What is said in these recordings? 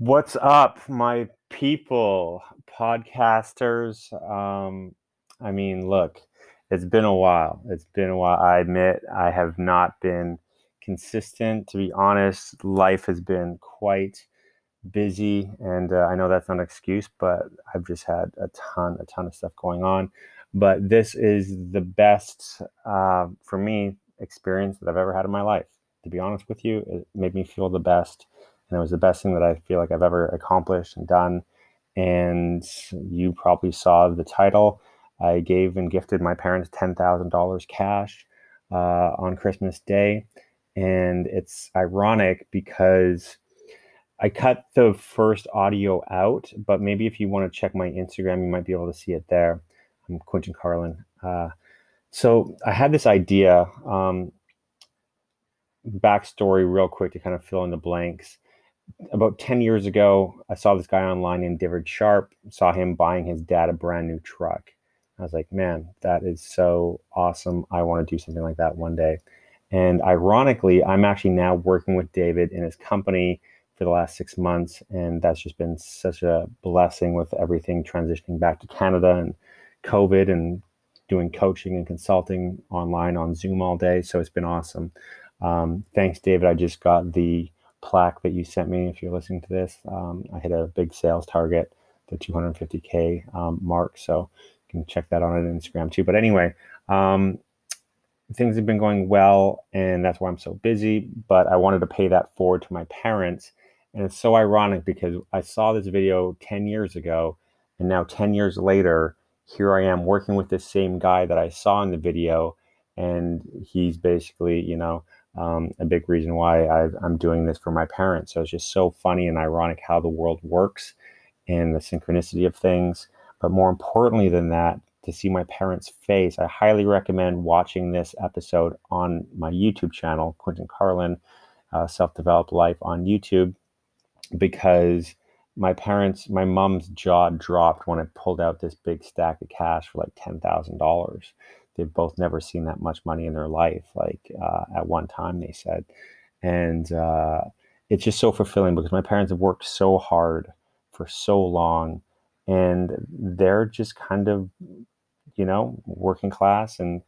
What's up, my people, podcasters? Um, I mean, look, it's been a while. It's been a while. I admit I have not been consistent. To be honest, life has been quite busy, and uh, I know that's not an excuse, but I've just had a ton, a ton of stuff going on. But this is the best uh, for me experience that I've ever had in my life. To be honest with you, it made me feel the best and it was the best thing that I feel like I've ever accomplished and done. And you probably saw the title. I gave and gifted my parents ten thousand dollars cash uh, on Christmas Day, and it's ironic because I cut the first audio out. But maybe if you want to check my Instagram, you might be able to see it there. I'm Quentin Carlin. Uh, so I had this idea. Um, backstory, real quick, to kind of fill in the blanks about 10 years ago, I saw this guy online named David Sharpe, saw him buying his dad a brand new truck. I was like, man, that is so awesome. I want to do something like that one day. And ironically, I'm actually now working with David in his company for the last six months. And that's just been such a blessing with everything transitioning back to Canada and COVID and doing coaching and consulting online on Zoom all day. So it's been awesome. Um, thanks, David. I just got the plaque that you sent me. If you're listening to this, um, I hit a big sales target, the 250k um, mark. So you can check that on Instagram too. But anyway, um, things have been going well, and that's why I'm so busy. But I wanted to pay that forward to my parents, and it's so ironic because I saw this video 10 years ago, and now 10 years later, here I am working with the same guy that I saw in the video, and he's basically, you know um, a big reason why i am doing this for my parents. So it's just so funny and ironic how the world works and the synchronicity of things. But more importantly than that, to see my parents' face, I highly recommend watching this episode on my YouTube channel, Quentin Carlin, uh, Self Developed Life on YouTube, because my parents, my mom's jaw dropped when I pulled out this big stack of cash for like $10,000 they've both never seen that much money in their life, like uh, at one time, they said. And uh, it's just so fulfilling because my parents have worked so hard for so long and they're just kind of, you know, working class and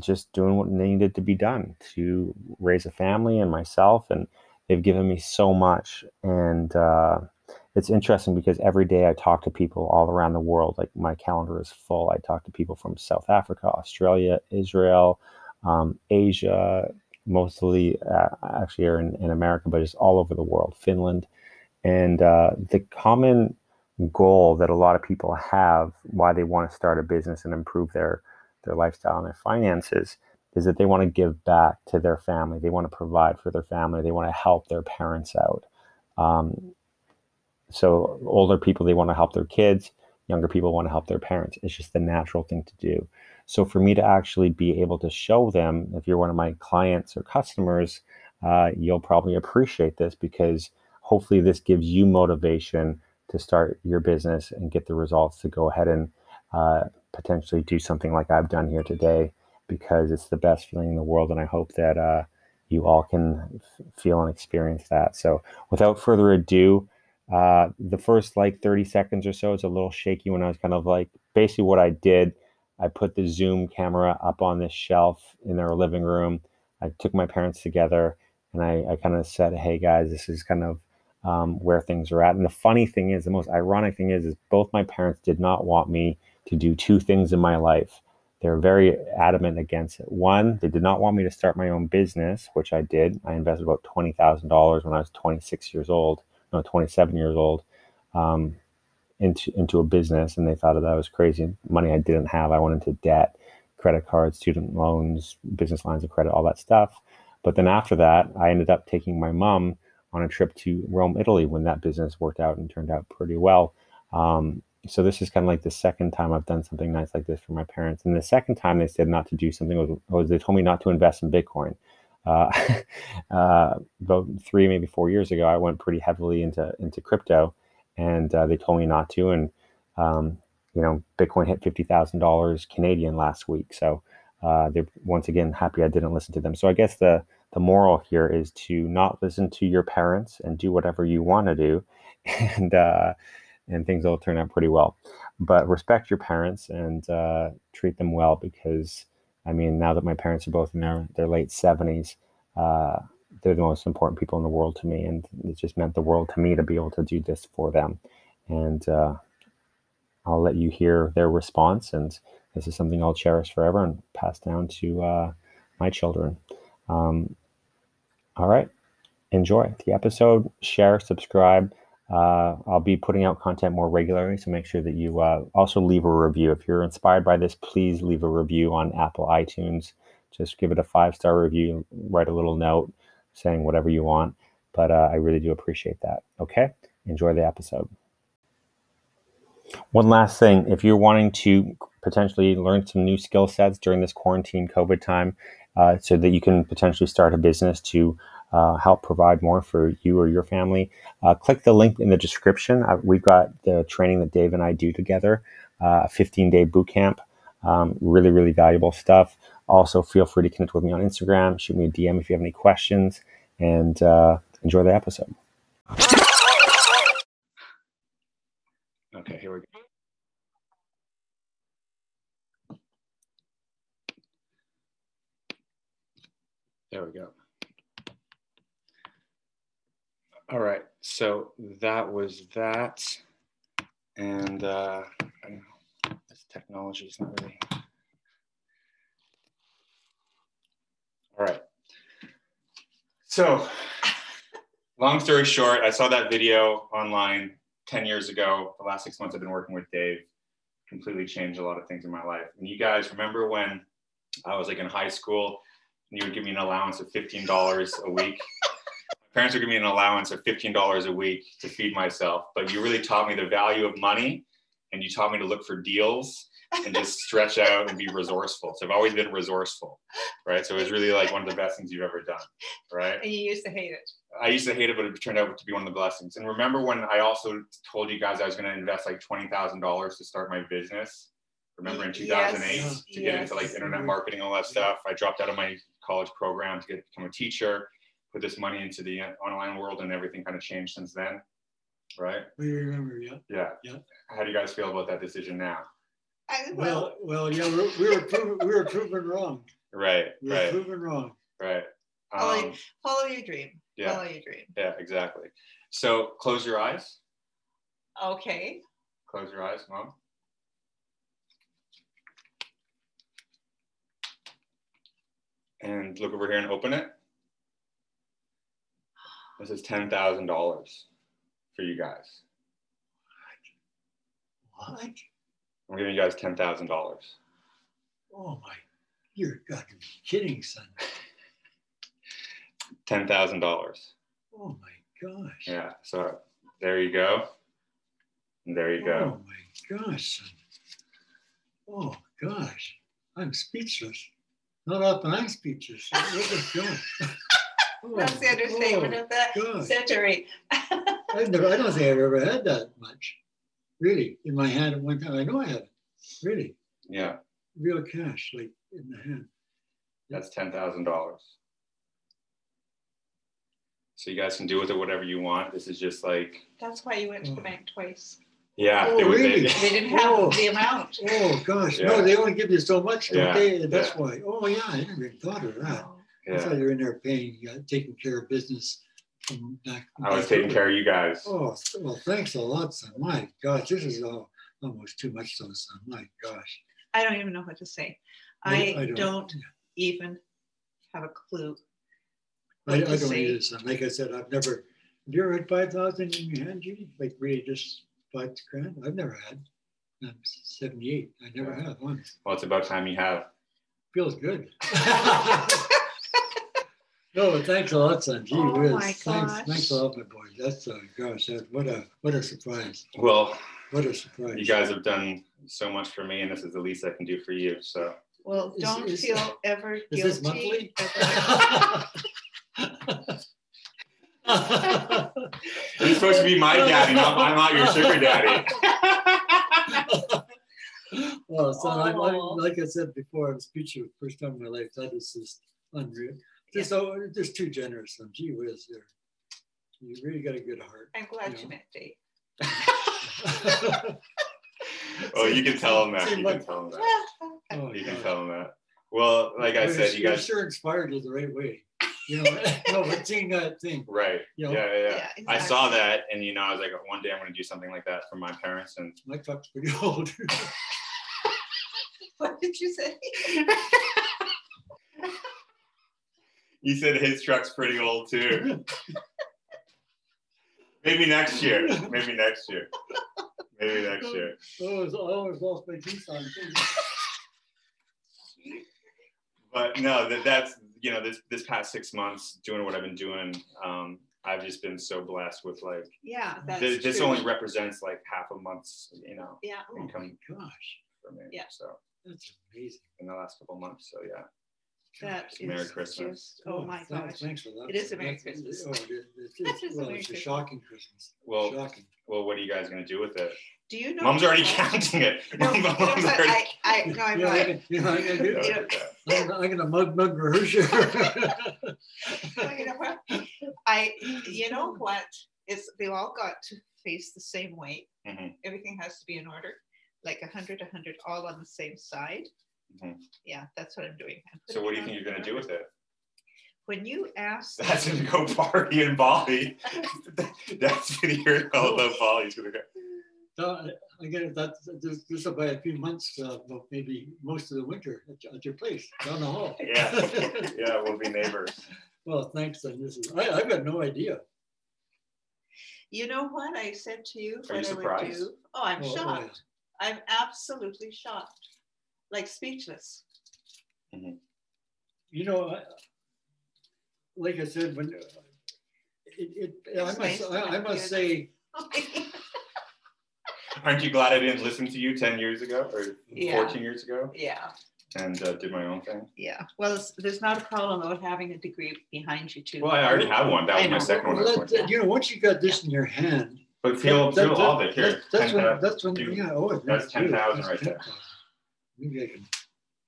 just doing what needed to be done to raise a family and myself. And they've given me so much. And, uh, it's interesting because every day I talk to people all around the world. Like my calendar is full. I talk to people from South Africa, Australia, Israel, um, Asia, mostly uh, actually here in, in America, but just all over the world, Finland. And uh, the common goal that a lot of people have why they want to start a business and improve their their lifestyle and their finances is that they want to give back to their family. They want to provide for their family. They want to help their parents out. Um, so older people they want to help their kids younger people want to help their parents. It's just the natural thing to do. So for me to actually be able to show them if you're one of my clients or customers uh, you'll probably appreciate this because hopefully this gives you motivation to start your business and get the results to go ahead and uh, potentially do something like i've done here today because it's the best feeling in the world and i hope that uh, you all can f- feel and experience that. So without further ado uh, the first like 30 seconds or so is a little shaky when I was kind of like basically what I did. I put the Zoom camera up on this shelf in their living room. I took my parents together and I, I kind of said, Hey guys, this is kind of um, where things are at. And the funny thing is, the most ironic thing is, is both my parents did not want me to do two things in my life. They're very adamant against it. One, they did not want me to start my own business, which I did. I invested about $20,000 when I was 26 years old know, 27 years old, um, into into a business, and they thought that, that was crazy money I didn't have. I went into debt, credit cards, student loans, business lines of credit, all that stuff. But then after that, I ended up taking my mom on a trip to Rome, Italy, when that business worked out and turned out pretty well. Um, so this is kind of like the second time I've done something nice like this for my parents. And the second time they said not to do something was, was they told me not to invest in Bitcoin uh, uh, about three, maybe four years ago, I went pretty heavily into into crypto, and uh, they told me not to. And um, you know, Bitcoin hit fifty thousand dollars Canadian last week, so uh, they're once again happy I didn't listen to them. So I guess the the moral here is to not listen to your parents and do whatever you want to do, and and things will turn out pretty well. But respect your parents and uh, treat them well because I mean, now that my parents are both in their their late seventies, uh, they're the most important people in the world to me, and it just meant the world to me to be able to do this for them. And uh, I'll let you hear their response, and this is something I'll cherish forever and pass down to uh, my children. Um, all right, enjoy the episode, share, subscribe. Uh, I'll be putting out content more regularly, so make sure that you uh, also leave a review. If you're inspired by this, please leave a review on Apple iTunes. Just give it a five star review, write a little note saying whatever you want. But uh, I really do appreciate that. Okay, enjoy the episode. One last thing if you're wanting to potentially learn some new skill sets during this quarantine COVID time uh, so that you can potentially start a business to uh, help provide more for you or your family, uh, click the link in the description. Uh, we've got the training that Dave and I do together, uh, a 15 day boot camp. Um, really, really valuable stuff. Also, feel free to connect with me on Instagram, shoot me a DM if you have any questions, and uh, enjoy the episode. Okay, here we go. There we go. All right, so that was that. And uh, this technology is not really. All right. So, long story short, I saw that video online 10 years ago. The last six months I've been working with Dave completely changed a lot of things in my life. And you guys remember when I was like in high school and you would give me an allowance of $15 a week? parents would give me an allowance of $15 a week to feed myself, but you really taught me the value of money and you taught me to look for deals and just stretch out and be resourceful. So I've always been resourceful, right? So it was really like one of the best things you've ever done, right? And you used to hate it. I used to hate it, but it turned out to be one of the blessings. And remember when I also told you guys I was going to invest like twenty thousand dollars to start my business? Remember in 2008 Yes, to get yes. into like internet marketing and all that stuff. I dropped out of my college program to get become a teacher. Put this money into the online world, and everything kind of changed since then, right? We remember, yeah. Yeah. Yeah. How do you guys feel about that decision now? Well, well, yeah, we we were proven, we were proven wrong. Right. We were Right. proven wrong. Right. Follow, Um, follow your dream. yeah. Follow your dream. Yeah. Exactly. So close your eyes. Okay. Close your eyes, mom. And look over here and open it. This is ten thousand dollars for you guys. What? I'm giving you guys ten thousand dollars. Oh my, you're got to be kidding, son. Ten thousand dollars. Oh my gosh. Yeah. So there you go. And there you go. Oh my gosh, son. Oh gosh, I'm speechless. Not often I'm speechless. At God. Oh, That's the understatement oh, of the God. century. I've never, I don't think I've ever had that much. Really, in my hand at one time. I know I have it. Really, Yeah. real cash, like in the hand. That's ten thousand dollars. So you guys can do with it whatever you want. This is just like That's why you went to the Oh. bank twice. yeah. Oh, it was- really? They didn't have Oh. the amount. Oh gosh, Yeah. no, they only give you so much, don't Yeah, they? That's yeah. why. Oh yeah, I never even thought of that. I yeah. thought you were in there paying, uh, taking care of business from back. I was taking care of you guys. Oh, well, thanks a lot, son. My gosh, this is all, almost too much, though, son. My gosh. I don't even know what to say. I- I, I don't, don't- even have a clue. I, I don't say. either, son. Like I said, I've never. Have you ever had five thousand in your hand, Judy? Like really, just five grand? I've never had. I'm seventy-eight. I never have one. Well, it's about time you have. Feels good. no, but thanks a lot, son. Gee Oh whiz. my Thanks, gosh. thanks a lot, my boy. That's uh, gosh, that, what a what a surprise. Well, What a surprise. you guys have done so much for me, and this is the least I can do for you. So Well, Is- don't is- feel ever guilty. Is this guilty. monthly? you're supposed to be my daddy, not I'm not your sugar daddy. Well, son, I, I, like I said before, I'm speechless. First time in my life, that is just unreal. Just so, just too generous. Son. Gee whiz, you're, You really got a good heart. I'm glad Yeah. you met Dave. Oh, you can tell him that. You can tell him that. Oh, You can tell him that. Well, like I Well, said, you're- guys. sure inspired you the right way. You know, no, but seeing that thing, Right. you know, Yeah, yeah, yeah. Yeah, I saw that, and you know, I was like, one day I'm gonna do something like that for my parents, and my truck's pretty old. What did you say? He said his truck's pretty old too. Maybe next year. Maybe next year. Maybe next year. Oh, I always lost my teeth on too. But no, that, that's you know, this this past six months doing what I've been doing, um, I've just been so blessed with like Yeah, that's this, this true. only represents like half a month's, you know, Yeah, Oh my gosh, for me. Yeah. So that's amazing. in the last couple months. So yeah. That Gosh, Merry Christmas. just- Oh my thanks- gosh. Thanks for that. It is a Merry That's- Christmas. Oh, it is. It's, That it's, is a it's a shocking Christmas. Well, Shocking. well, what are you guys gonna do with it? Do you know? Mom's already what- counting it. No, Mom's you know already- I, I, no, I'm You know, I not. can- you know, I can do- You know- I'm gonna, I'm gonna mug mug Marisha. You know what? I, you know what? It's, they've all got to face the same way. Mhm. Everything has to be in order, like a hundred, a hundred, all on the same side. Mhm. Yeah, that's what I'm doing. I'm So what do you think you're gonna do with it? When you ask, That's to go party in Bali. That's when you're all about Bali. He's gonna go. So, I get it, that's, this, this will buy a few months, uh, well, maybe most of the winter at, your- at your place, down the hall. Yeah. Yeah, we'll be neighbors. Well, thanks, then, this is, I, I've got no idea. You know what I said to you? Are you what I would surprised? do? Oh, I'm Oh, oh, shocked. I'm absolutely shocked, like speechless. You know, like I said, when, uh, it, it, I must, nice I, I must good- say, Aren't you glad I didn't listen to you 10 years ago or Yeah. 14 years ago Yeah, and uh, did my own thing? yeah. Well, it's- there's not a problem about having a degree behind you too. Well, I already have one. That was my second one. I was let- going you know, once you got this in your hand. But feel, that- feel that- all of it here. that- That's 10,000. when, that's when, do- yeah, oh. that's is, too. 10,000 That's right there. 10,000. Maybe I can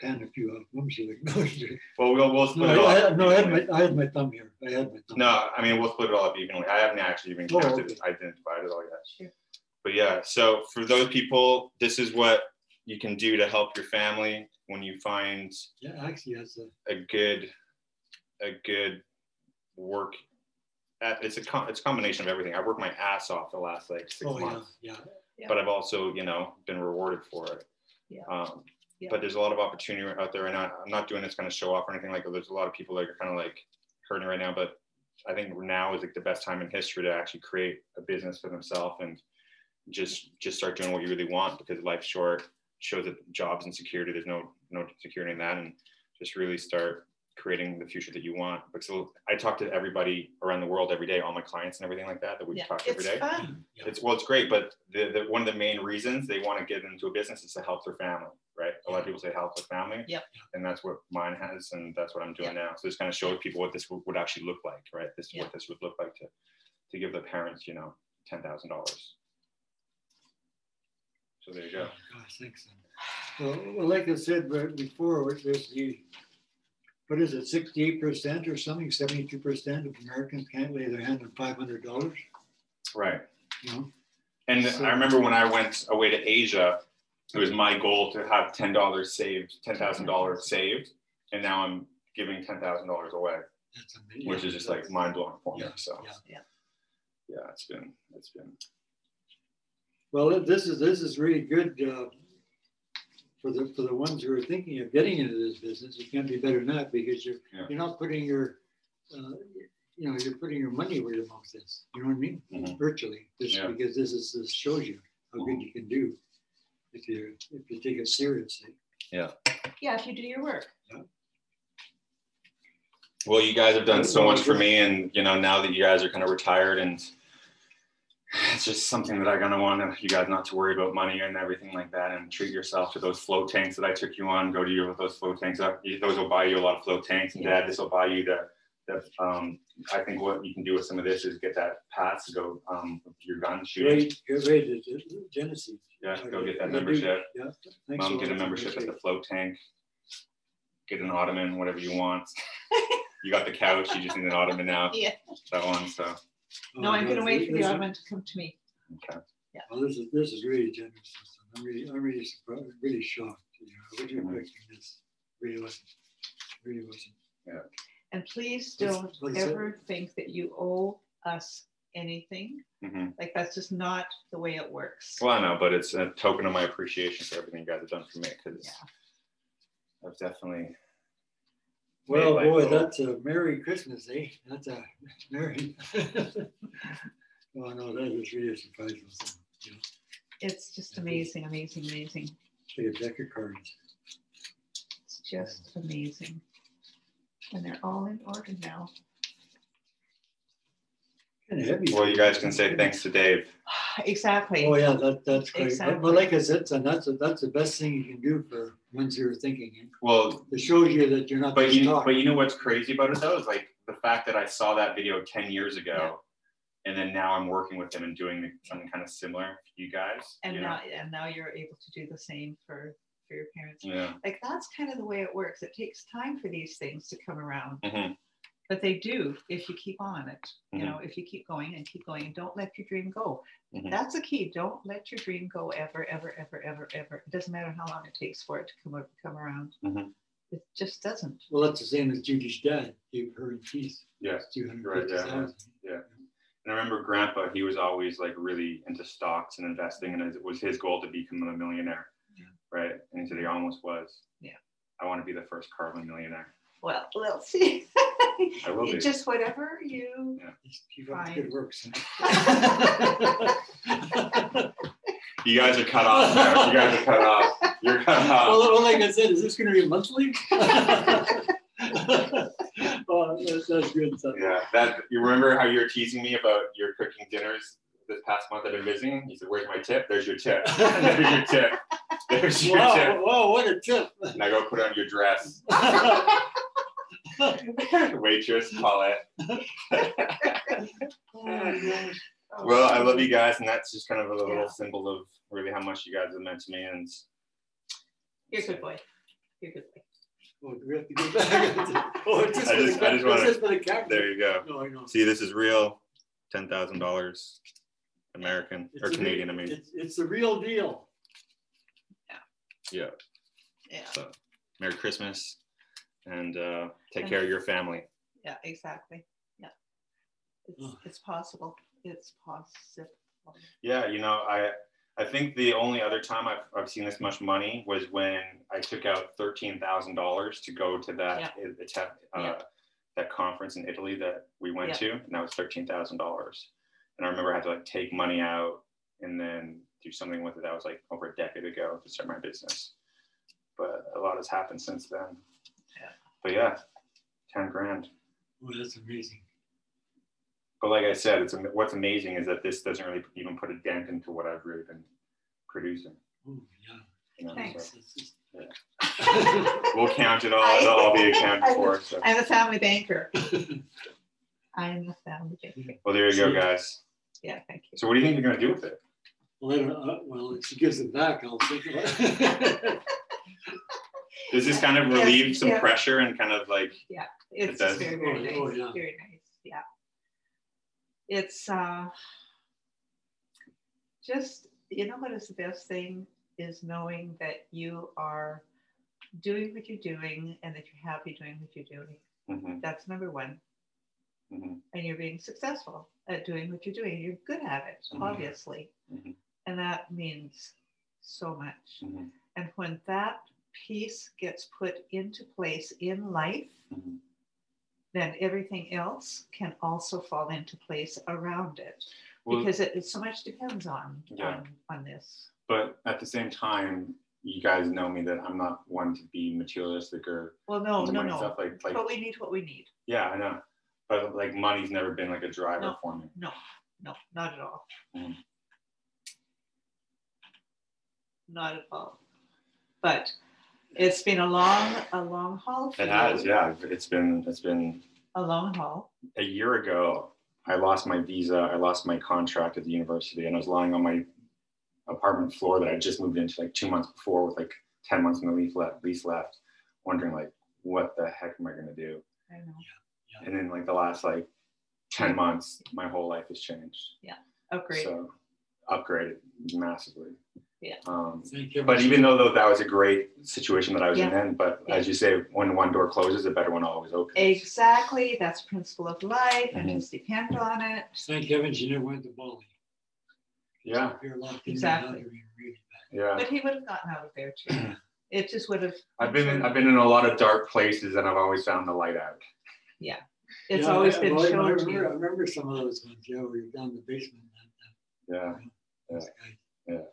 pan a few of them, see like, no, you- Well, we'll, we'll split no, it all I up. had, no, I had evenly. my, I had my thumb here, I had my thumb. No, I mean, we'll split it all up evenly. I haven't actually even Oh, counted, okay. it. I didn't divide it all yet. Sure. But yeah, so for those people, this is what you can do to help your family when you find Yeah, actually, that's a, a good, a good work. At, it's a com- it's a combination of everything. I worked my ass off the last like six oh, months, yeah. Yeah. but I've also you know been rewarded for it. Yeah. Um, Yeah. But there's a lot of opportunity out there, and I, I'm not doing this kind of show off or anything like that. There's a lot of people that are kind of like hurting right now, but I think now is like the best time in history to actually create a business for themselves and just just start doing what you really want because life's short. Shows that jobs and security, there's no no security in that, and just really start creating the future that you want. Because I talk to everybody around the world every day, all my clients and everything like that that we Yeah, talk to every it's fun. It's well, it's great, but the, the one of the main reasons they want to get into a business is to help their family, right? A lot of people say help their family. Yep. And that's what mine has, and that's what I'm doing now. So this kind of shows people what this would, would actually look like, right? This is Yeah. what this would look like to to give the parents, you know, ten thousand dollars. So there you go. Oh, gosh, thanks. Well, well, like I said be- before, there's the, what is it, sixty-eight percent or something, seventy-two percent of Americans can't lay their hand on five hundred dollars, Right. you know? And So- I remember when I went away to Asia, it was my goal to have ten dollars saved, ten thousand dollars saved, and now I'm giving ten thousand dollars away. That's amazing. which is just like mind blowing for me. Yeah, So yeah. Yeah. yeah, it's been it's been Well, this is, this is really good, uh, for the, for the ones who are thinking of getting into this business. It can't be better than that because you're, Yeah. you're not putting your, uh, you know, you're putting your money where your mouth is. You know what I mean? Mhm. Virtually, just Yeah. because this is, this shows you how good you can do if you, if you take it seriously. Yeah, Yeah, if you do your work. Yeah. well. You guys have done so much for me, and you know now that you guys are kind of retired, and it's just something that I kind of want you guys not to worry about money and everything like that, and treat yourself to those float tanks that I took you on. Go to your those float tanks. Uh, Those will buy you a lot of float tanks, and Yeah. Dad, this will buy you the. The um, I think what you can do with some of this is get that pass to go um, your gun shooting. Great, get ready to, Genesee. Yeah, go get that membership. Yeah. thanks Mom, get a membership at the float tank. Get an ottoman, whatever you want. You got the couch, you just need an ottoman now. Yeah. That one, so No, I'm gonna wait for the ottoman to come to me. Okay. Yeah. Well, this is, this is really generous. I'm really, I'm really surprised, really shocked. You know, I wasn't Mhm. expecting this. Really wasn't, really wasn't. And please don't like I said- ever think that you owe us anything. Mhm. Like, that's just not the way it works. Well, I know, but it's a token of my appreciation for everything you guys have done for me because Yeah. I've definitely. Well, boy, a little- that's a Merry Christmas, eh? That's a Merry. Oh, no, that is really a surprise. wasn't it? It's just amazing, amazing, amazing. Like a deck of cards. It's just amazing. And they're all in order now. Kind of heavy. Well, you guys can say thanks to Dave. Exactly. Oh, yeah, that, that's great. But- Exactly. But like I said, son, that's, that's the best thing you can do for once you're thinking. Well, It shows you that you're not but you talking. but you know what's crazy about it though is like the fact that I saw that video ten years ago, and then now I'm working with them and doing something kind of similar you guys. And you know? now, and now you're able to do the same for, for your parents. Yeah. Like, that's kind of the way it works. It takes time for these things to come around. Mhm. But they do if you keep on it, you Mhm. know, if you keep going and keep going and don't let your dream go. Mhm. That's the key. Don't let your dream go ever, ever, ever, ever, ever. It doesn't matter how long it takes for it to come up, come around. Mhm. It just doesn't. Well, that's the same as Judy's dad, gave her and Keith Yes. two hundred Right, fifty yeah, thousand. And I remember Grandpa, he was always like really into stocks and investing, and it was his goal to become a millionaire. Yeah. Right. And he said he almost was. Yeah. I want to be the first Carlin millionaire. Well, we'll see. I will be. Just whatever you. Keep up the good Fine. work, son. You guys are cut off now. You guys are cut off. You're cut off. Well, well, like I said, is this gonna be monthly? Oh, that's, that's good stuff. Yeah, that you remember how you were teasing me about your cooking dinners this past month I've been visiting? He said, Where's my tip? There's your tip. There's your tip. There's your Wow, tip. wow, what a tip. Now go put on your dress. Waitress, call it. Oh, oh, well, I love you guys, and that's just kind of a little Yeah. symbol of really how much you guys have meant to me. And You're a good boy. You're a good boy. Oh, do we have to go back? Oh, it's just I for the just- I just wanna- just for the camera. there you go. No, I know. See, this is real. Ten thousand dollars, American It's or the real- Canadian. I mean, It's, it's the real deal. yeah. Yeah. So, Merry Christmas, and uh, take And- care of your family. Yeah, exactly. Yeah. It's, it's possible. It's possible. Yeah, you know, I I think the only other time I've, I've seen this much money was when I took out thirteen thousand dollars to go to that Yeah. uh, the te- uh, Yeah. that conference in Italy that we went Yeah. to, and that was thirteen thousand dollars. And I remember I had to like take money out and then do something with it. That was like over a decade ago to start my business. But a lot has happened since then. Yeah. But yeah, ten grand. Oh, that's amazing. But like I said, it's what's amazing is that this doesn't really even put a dent into what I've really been producing. Oh, yeah. You know, Thanks. so It's just- we'll count it all. It'll all be accounted for. So. I'm a family banker. I'm a family banker. Well, there you go, guys. Yeah, thank you. So, what do you think you're gonna do with it? Well, I uh, well, if she gives it back, I'll think about it. Does this kind of Yeah, relieve some yeah. pressure and kind of like, Yeah, It's does. very, very Oh, nice. oh, yeah. Very nice. Yeah. It's uh just you know what is the best thing is knowing that you are doing what you're doing and that you're happy doing what you're doing. Mhm, That's number one. mhm, And you're being successful at doing what you're doing. You're good at it, Mhm. obviously. Mhm. And that means so much. mhm, And when that piece gets put into place in life, mhm. then everything else can also fall into place around it Well, because it, it so much depends on, Yeah. on on this. but at the same time, you guys know me that I'm not one to be materialistic or Well, no, no, no. stuff. Like, like, but we need what we need. yeah, I know. But like, money's never been like a driver No. for me. No, no, not at all. Mm. Not at all. But it's been a long, a long haul. For It has, you, yeah. It's been, it's been A long haul. a year ago, I lost my visa, I lost my contract at the university, and I was lying on my apartment floor that I just moved into like two months before with like 10 months in the lease left, lease left wondering like, what the heck am I gonna do? I know. And then like the last like 10 months, my whole life has changed. Yeah. Upgrade. So upgraded massively. Yeah. Um, Thank you. but even though, though that was a great situation that I was in Yeah. then, but as you say, when one door closes, a better one always opens. Exactly. That's principle of life, and Mhm. just depend on it. Thank heavens you never went to Bali. Yeah. If you're locked in, Exactly. that'd really bad. Yeah. But he would have gotten out of there too. It just would have. I've been in, I've been in a lot of dark places and I've always found the light out. It's Yeah, always I- been well, I shown to remember- I remember some of those ones, yeah, where you're down in the basement. and Yeah. that- those guys.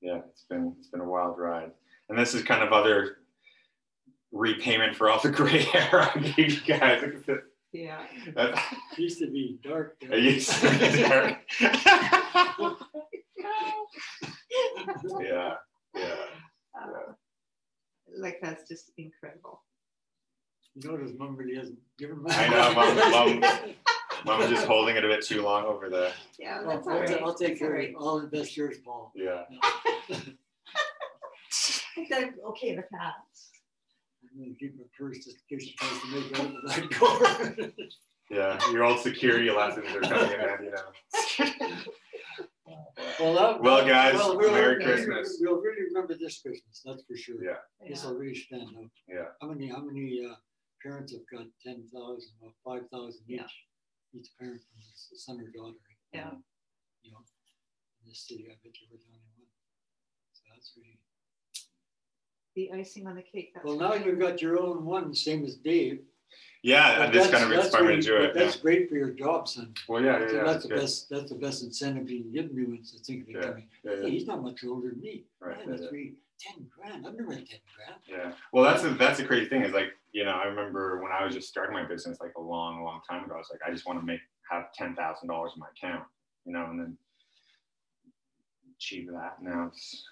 Yeah. It's been it's been a wild ride. And this is kind of other repayment for all the gray hair I gave you guys. Look at this. Yeah. That- It Used to be dark. there. I used to be there. yeah. Yeah. Uh, Like that's just incredible. You notice mom really hasn't given. My. I know, Mom- Mom- Mom was just holding it a bit too long over there. Yeah, I'll, that's all I'll right. I'll take That's care of right. it. I'll invest yours, Paul. Yeah. That's Okay, the past. I'm gonna keep my purse just in case she tries to make out with that door. Yeah. Your old security lessons are coming in handy now. Well, that- Well, guys, well, we'll- Merry Christmas. We'll really remember this Christmas, that's for sure. Yeah. This Yeah. will really stand out. Yeah. How many, how many uh, parents have got 10,000 or 5,000 yeah. each, each parent from the son or daughter. Yeah. You know, in this city, I bet you were the only one. So that's really. The icing on the cake. well, now you've got your own one, same as Dave. Yeah, this kind of inspired to It, that's yeah. great for your job, son. Well, yeah, yeah, yeah that's the best. That's the best incentive you can give me when to think of it. Yeah, hey, he's not much older than me. Right. Man, three, 10 grand, I've 10 grand. Yeah. Well, that's a, that's the crazy thing is like, you know, I remember when I was just starting my business like a long, long time ago, I was like, I just want to make, have $10,000 in my account, you know, and then achieve that. Now it's,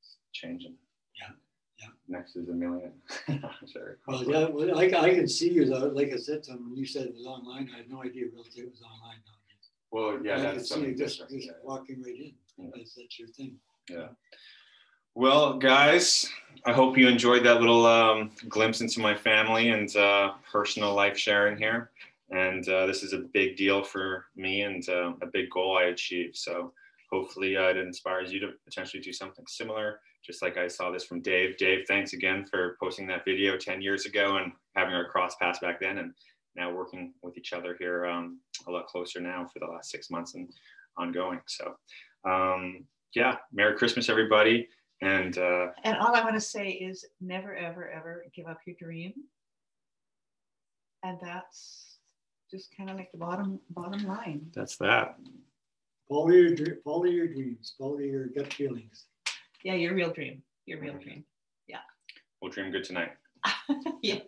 it's changing. Yeah. Yeah. Next is a million. sure. Well, yeah, well, I, I can see you though. Like I said, to when you said it was online, I had no idea real estate was online. Well, yeah, I that's something see you different. Just, just yeah. walking right in. Yeah. That's, that's your thing. Yeah. Well, guys, I hope you enjoyed that little um, glimpse into my family and uh, personal life sharing here. And uh, this is a big deal for me and uh, a big goal I achieved. So hopefully uh, it inspires you to potentially do something similar, just like I saw this from Dave. Dave, thanks again for posting that video 10 years ago and having our cross paths back then and now working with each other here um, a lot closer now for the last six months and ongoing. So um, yeah, Merry Christmas, everybody. And uh, And all I want to say is never, ever, ever give up your dream. And that's just kind of like the bottom bottom line. that's that. Follow your, dr- follow your dreams, follow your gut feelings. Yeah, your real dream. Your real dream. Yeah. We'll dream good tonight. yeah.